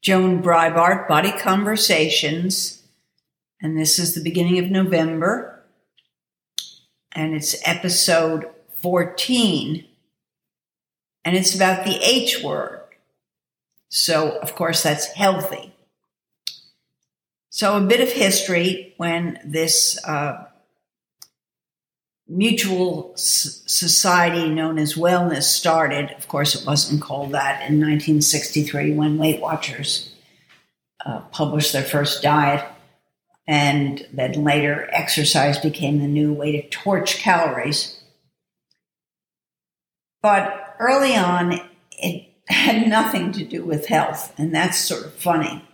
Joan Breibart, Body Conversations, and this is the beginning of November, and it's episode 14, and it's about the H word. So, of course, that's healthy. So, a bit of history when this uh, mutual society known as wellness started. Of course, it wasn't called that in 1963 when Weight Watchers uh, published their first diet. And then later, exercise became the new way to torch calories. But early on, it had nothing to do with health. And that's sort of funny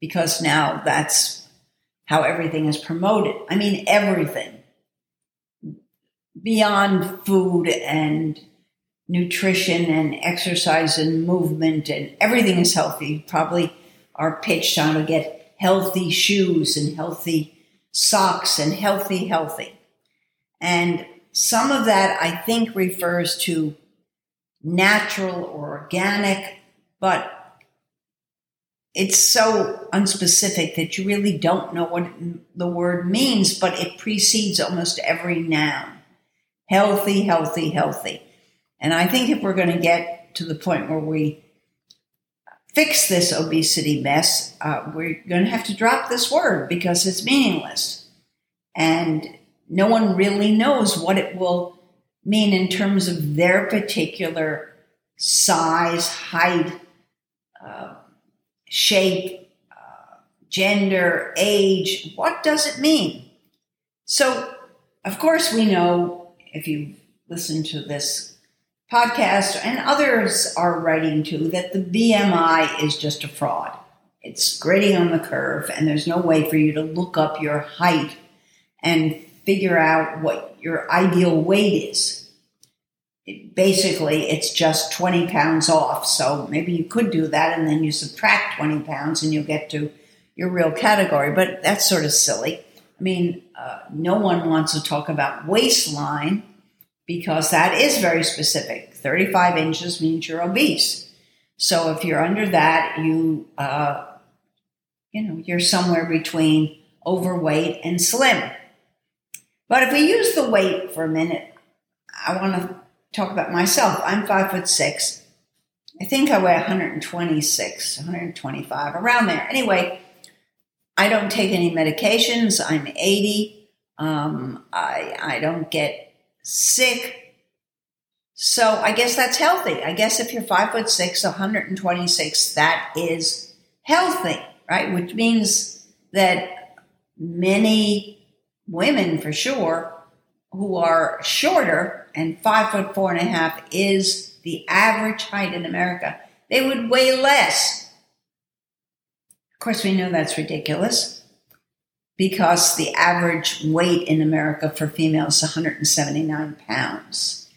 because now that's how everything is promoted. I mean, everything beyond food and nutrition and exercise and movement and everything is healthy. Probably are pitched on to get healthy shoes and healthy socks and healthy, healthy. And some of that I think refers to natural or organic, but it's so unspecific that you really don't know what the word means, but it precedes almost every noun healthy, healthy, healthy. And I think if we're going to get to the point where we fix this obesity mess, uh, we're going to have to drop this word because it's meaningless. And no one really knows what it will mean in terms of their particular size, height, uh, shape, uh, gender, age. What does it mean? So, of course, we know if you listen to this podcast, and others are writing too, that the BMI is just a fraud. It's grading on the curve, and there's no way for you to look up your height and figure out what your ideal weight is. It, basically, it's just 20 pounds off. So maybe you could do that, and then you subtract 20 pounds and you'll get to your real category. But that's sort of silly. I mean, uh, no one wants to talk about waistline because that is very specific. 35 inches means you're obese. So if you're under that, you, uh, you know, you're somewhere between overweight and slim. But if we use the weight for a minute, I want to talk about myself. I'm five foot six. I think I weigh 126, 125, around there. Anyway, I don't take any medications. I'm 80. Um, I, I don't get sick. So I guess that's healthy. I guess if you're five foot six, 126, that is healthy, right? Which means that many women, for sure, who are shorter and five foot four and a half is the average height in America, they would weigh less of course, we know that's ridiculous because the average weight in America for females is 179 pounds.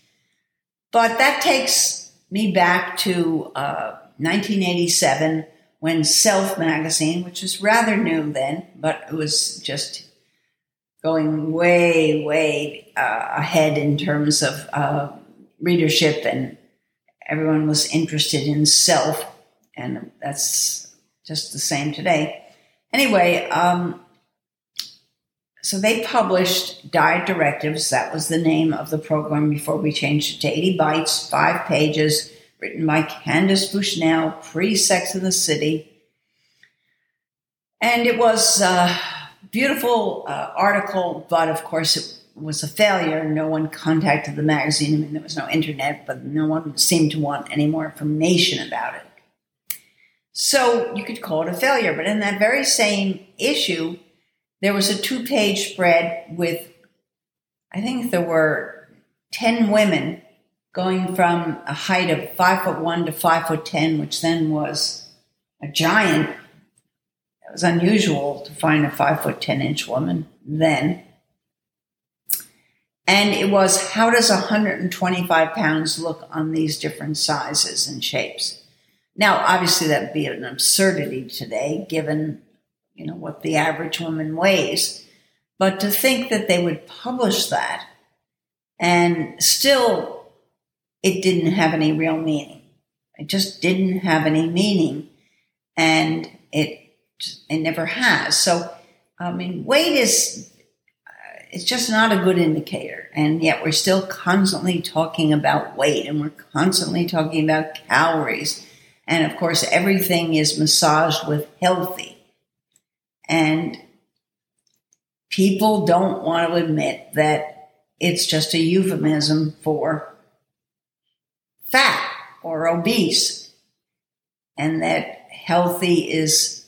But that takes me back to uh, 1987 when Self magazine, which was rather new then, but it was just going way, way uh, ahead in terms of uh, readership, and everyone was interested in self, and that's just the same today. Anyway, um, so they published Diet Directives. That was the name of the program before we changed it to 80 Bites, five pages, written by Candace Bushnell, pre Sex in the City. And it was a beautiful uh, article, but of course it was a failure. No one contacted the magazine. I mean, there was no internet, but no one seemed to want any more information about it. So you could call it a failure. But in that very same issue, there was a two page spread with, I think there were 10 women going from a height of five foot one to five foot 10, which then was a giant. It was unusual to find a five foot 10 inch woman then. And it was how does 125 pounds look on these different sizes and shapes? Now, obviously, that would be an absurdity today, given you know what the average woman weighs. But to think that they would publish that and still it didn't have any real meaning. It just didn't have any meaning. and it it never has. So, I mean, weight is uh, it's just not a good indicator, and yet we're still constantly talking about weight, and we're constantly talking about calories, and of course, everything is massaged with healthy, and people don't want to admit that it's just a euphemism for fat or obese, and that healthy is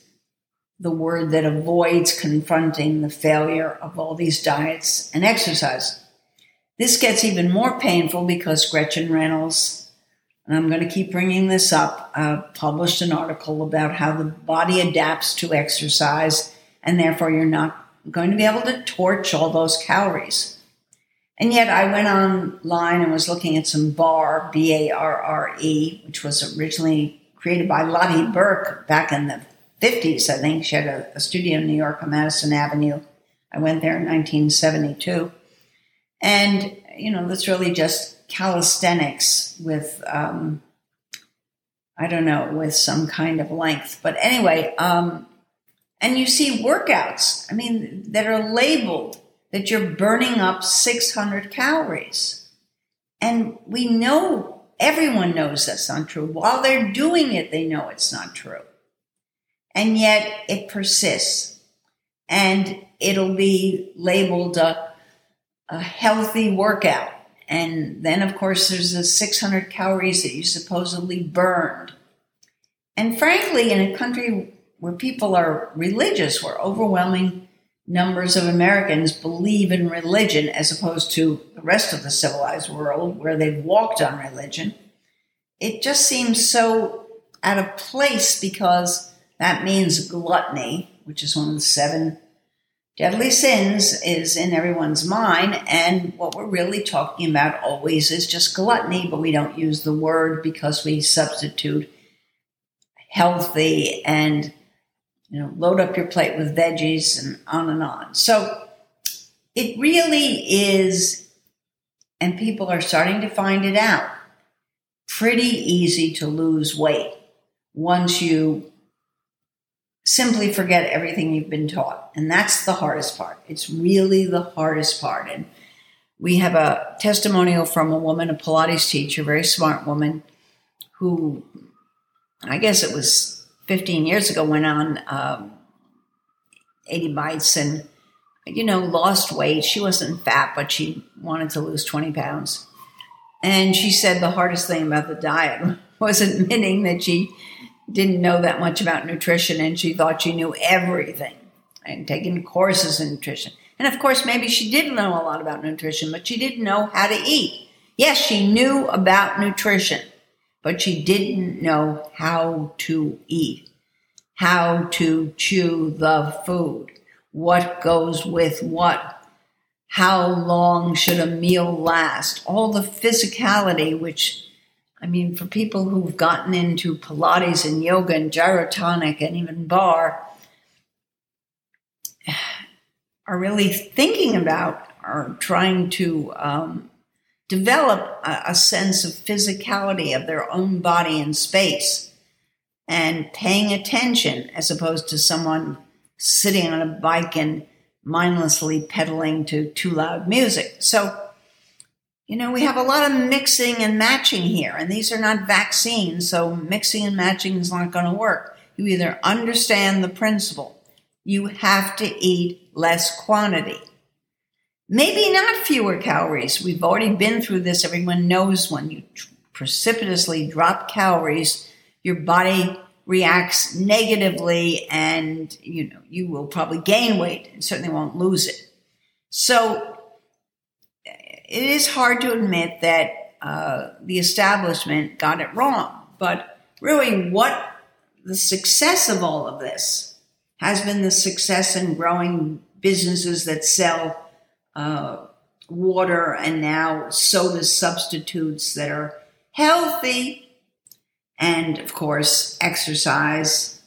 the word that avoids confronting the failure of all these diets and exercise. This gets even more painful because Gretchen Reynolds, and I'm going to keep bringing this up, uh, published an article about how the body adapts to exercise, and therefore you're not going to be able to torch all those calories. And yet I went online and was looking at some BAR, B A R R E, which was originally created by Lotte Berk back in the 50s, I think. She had a, a studio in New York on Madison Avenue. I went there in 1972. And, you know, that's really just calisthenics with, um, I don't know, with some kind of length. But anyway, um, and you see workouts, I mean, that are labeled that you're burning up 600 calories. And we know, everyone knows that's not true. While they're doing it, they know it's not true. And yet it persists. And it'll be labeled a, a healthy workout. And then, of course, there's the 600 calories that you supposedly burned. And frankly, in a country where people are religious, where overwhelming numbers of Americans believe in religion as opposed to the rest of the civilized world where they've walked on religion. It just seems so out of place because that means gluttony, which is one of the seven deadly sins, is in everyone's mind. And what we're really talking about always is just gluttony, but we don't use the word because we substitute healthy and you know, load up your plate with veggies and on and on. So it really is, and people are starting to find it out, pretty easy to lose weight once you simply forget everything you've been taught. And that's the hardest part. It's really the hardest part. And we have a testimonial from a woman, a Pilates teacher, very smart woman, who I guess it was 15 years ago went on um, 80 bites and, you know, lost weight. She wasn't fat, but she wanted to lose 20 pounds. And she said the hardest thing about the diet was admitting that she didn't know that much about nutrition and she thought she knew everything and taking courses in nutrition. And of course, maybe she didn't know a lot about nutrition, but she didn't know how to eat. Yes, she knew about nutrition, but she didn't know how to eat, how to chew the food, what goes with what, how long should a meal last, all the physicality, which, I mean, for people who've gotten into Pilates and yoga and gyrotonic and even barre, are really thinking about or trying to um, develop a, a sense of physicality of their own body in space and paying attention as opposed to someone sitting on a bike and mindlessly pedaling to too loud music. So, you know, we have a lot of mixing and matching here, and these are not vaccines, so mixing and matching is not going to work. You either understand the principle, you have to eat less quantity. Maybe not fewer calories. We've already been through this. Everyone knows when you precipitously drop calories, your body reacts negatively and you know you will probably gain weight and certainly won't lose it. So it is hard to admit that uh, the establishment got it wrong. But really, what the success of all of this has been the success in growing businesses that sell uh, water and now soda substitutes that are healthy. And of course, exercise,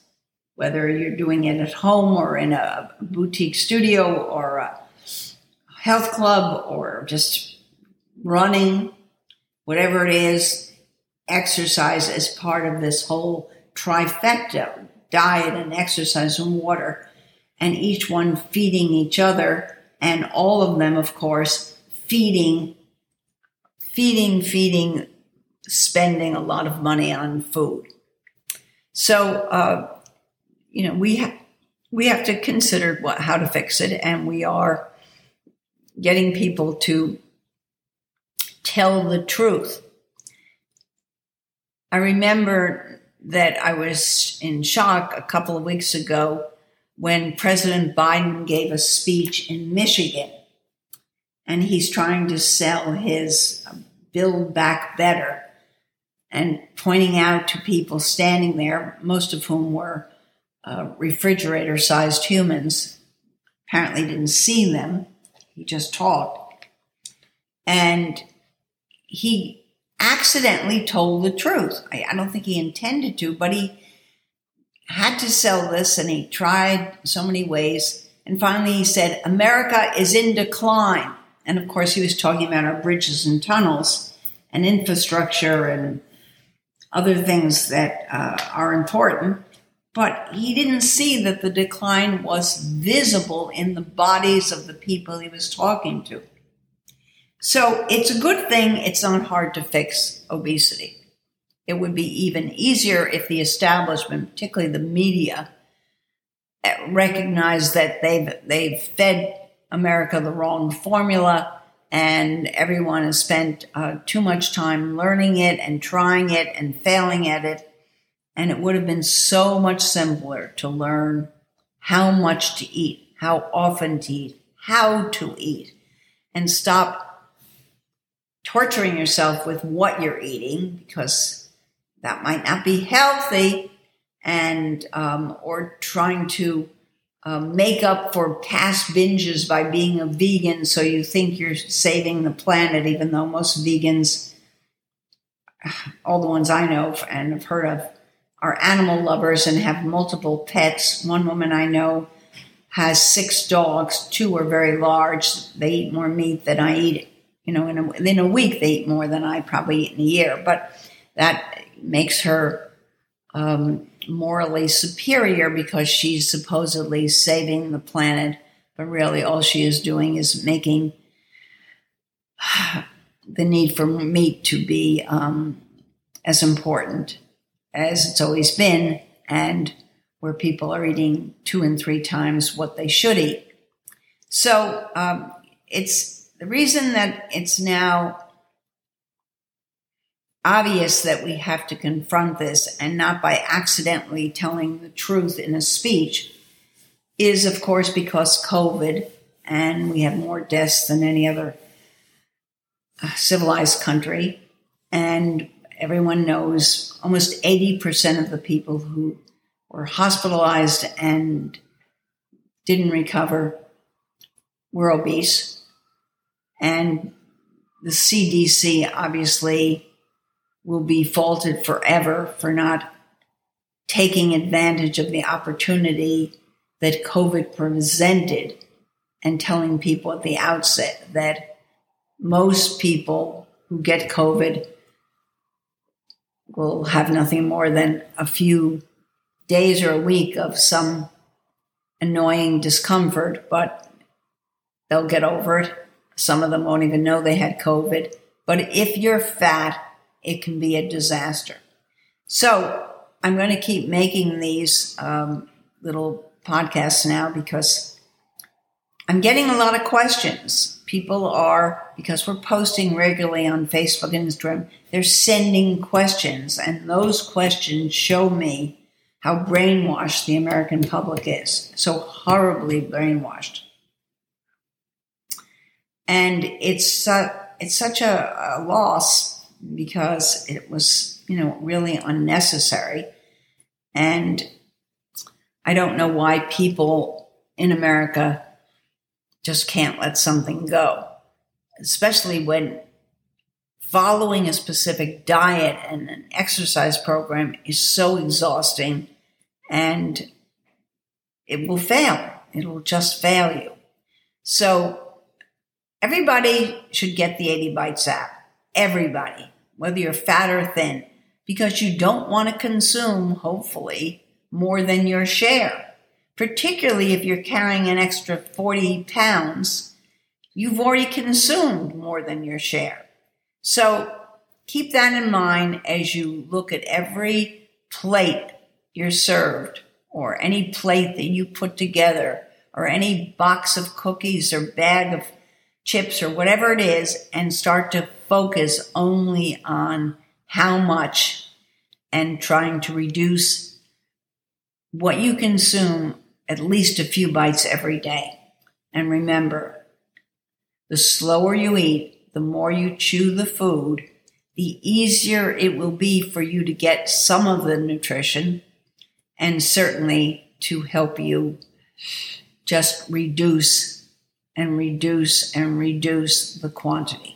whether you're doing it at home or in a boutique studio or a health club or just running, whatever it is, exercise as part of this whole trifecta diet and exercise and water, and each one feeding each other, and all of them, of course, feeding, feeding, feeding, spending a lot of money on food. So, uh, you know, we ha- we have to consider what, how to fix it, and we are getting people to tell the truth. I remember that I was in shock a couple of weeks ago when President Biden gave a speech in Michigan and he's trying to sell his Build Back Better and pointing out to people standing there, most of whom were uh, refrigerator sized humans, apparently didn't see them. He just talked. And he accidentally told the truth. I, I don't think he intended to, but he had to sell this and he tried so many ways. And finally he said, America is in decline. And of course, he was talking about our bridges and tunnels and infrastructure and other things that uh, are important. But he didn't see that the decline was visible in the bodies of the people he was talking to. So it's a good thing it's not hard to fix obesity. It would be even easier if the establishment, particularly the media, recognized that they've they've fed America the wrong formula, and everyone has spent uh, too much time learning it and trying it and failing at it. And it would have been so much simpler to learn how much to eat, how often to eat, how to eat, and stop torturing yourself with what you're eating because that might not be healthy and um, or trying to um, make up for past binges by being a vegan so you think you're saving the planet even though most vegans all the ones i know and have heard of are animal lovers and have multiple pets. One woman i know has six dogs. Two are very large. They eat more meat than i eat you know, in a, in a week they eat more than I probably eat in a year, but that makes her um, morally superior because she's supposedly saving the planet, but really all she is doing is making the need for meat to be um, as important as it's always been, and where people are eating two and three times what they should eat. So um, it's the reason that it's now obvious that we have to confront this and not by accidentally telling the truth in a speech is, of course, because COVID and we have more deaths than any other uh, civilized country. And everyone knows almost 80% of the people who were hospitalized and didn't recover were obese. And the CDC obviously will be faulted forever for not taking advantage of the opportunity that COVID presented and telling people at the outset that most people who get COVID will have nothing more than a few days or a week of some annoying discomfort, but they'll get over it some of them won't even know they had COVID. But if you're fat, it can be a disaster. So I'm going to keep making these um, little podcasts now because I'm getting a lot of questions. People are, because we're posting regularly on Facebook and Instagram, they're sending questions, and those questions show me how brainwashed the American public is. So horribly brainwashed and it's uh, it's such a, a, loss because it was you know really unnecessary, and I don't know why people in America just can't let something go, especially when following a specific diet and an exercise program is so exhausting and it will fail. It will just fail you. So Everybody should get the 80 Bites app. Everybody, whether you're fat or thin, because you don't want to consume, hopefully, more than your share. Particularly if you're carrying an extra 40 pounds, you've already consumed more than your share. So keep that in mind as you look at every plate you're served or any plate that you put together or any box of cookies or bag of chips or whatever it is and start to focus only on how much and trying to reduce what you consume at least a few bites every day. And remember, the slower you eat, the more you chew the food, the easier it will be for you to get some of the nutrition and certainly to help you just reduce and reduce and reduce the quantity.